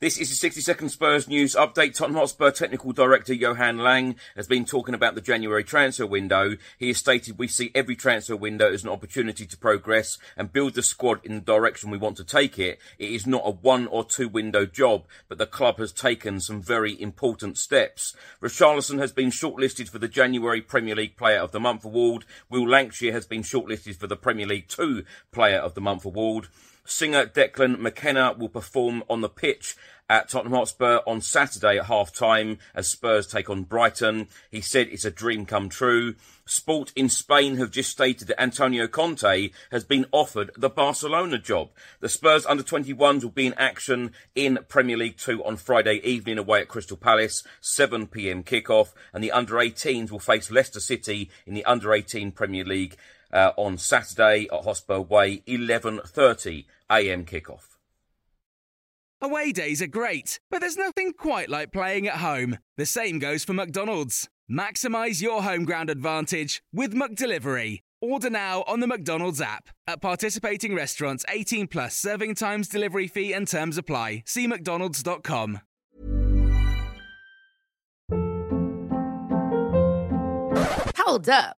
This is the 60 second Spurs news update. Tottenham Hotspur technical director Johan Lange has been talking about the January transfer window. He has stated we see every transfer window as an opportunity to progress and build the squad in the direction we want to take it. It is not a one or two window job, but the club has taken some very important steps. Richarlison has been shortlisted for the January Premier League Player of the Month award. Will Lankshear has been shortlisted for the Premier League 2 Player of the Month award. Singer Declan McKenna will perform on the pitch at Tottenham Hotspur on Saturday at half time as Spurs take on Brighton. He said it's a dream come true. Sport in Spain have just stated that Antonio Conte has been offered the Barcelona job. The Spurs under 21s will be in action in Premier League 2 on Friday evening away at Crystal Palace, 7pm kickoff, and the under 18s will face Leicester City in the under 18 Premier League uh, on Saturday at Hotspur Way, 11:30 a.m. kickoff. Away days are great, but there's nothing quite like playing at home. The same goes for McDonald's. Maximize your home ground advantage with McDelivery. Order now on the McDonald's app. At participating restaurants, 18 plus serving times, delivery fee, and terms apply. See McDonald's.com. Hold up.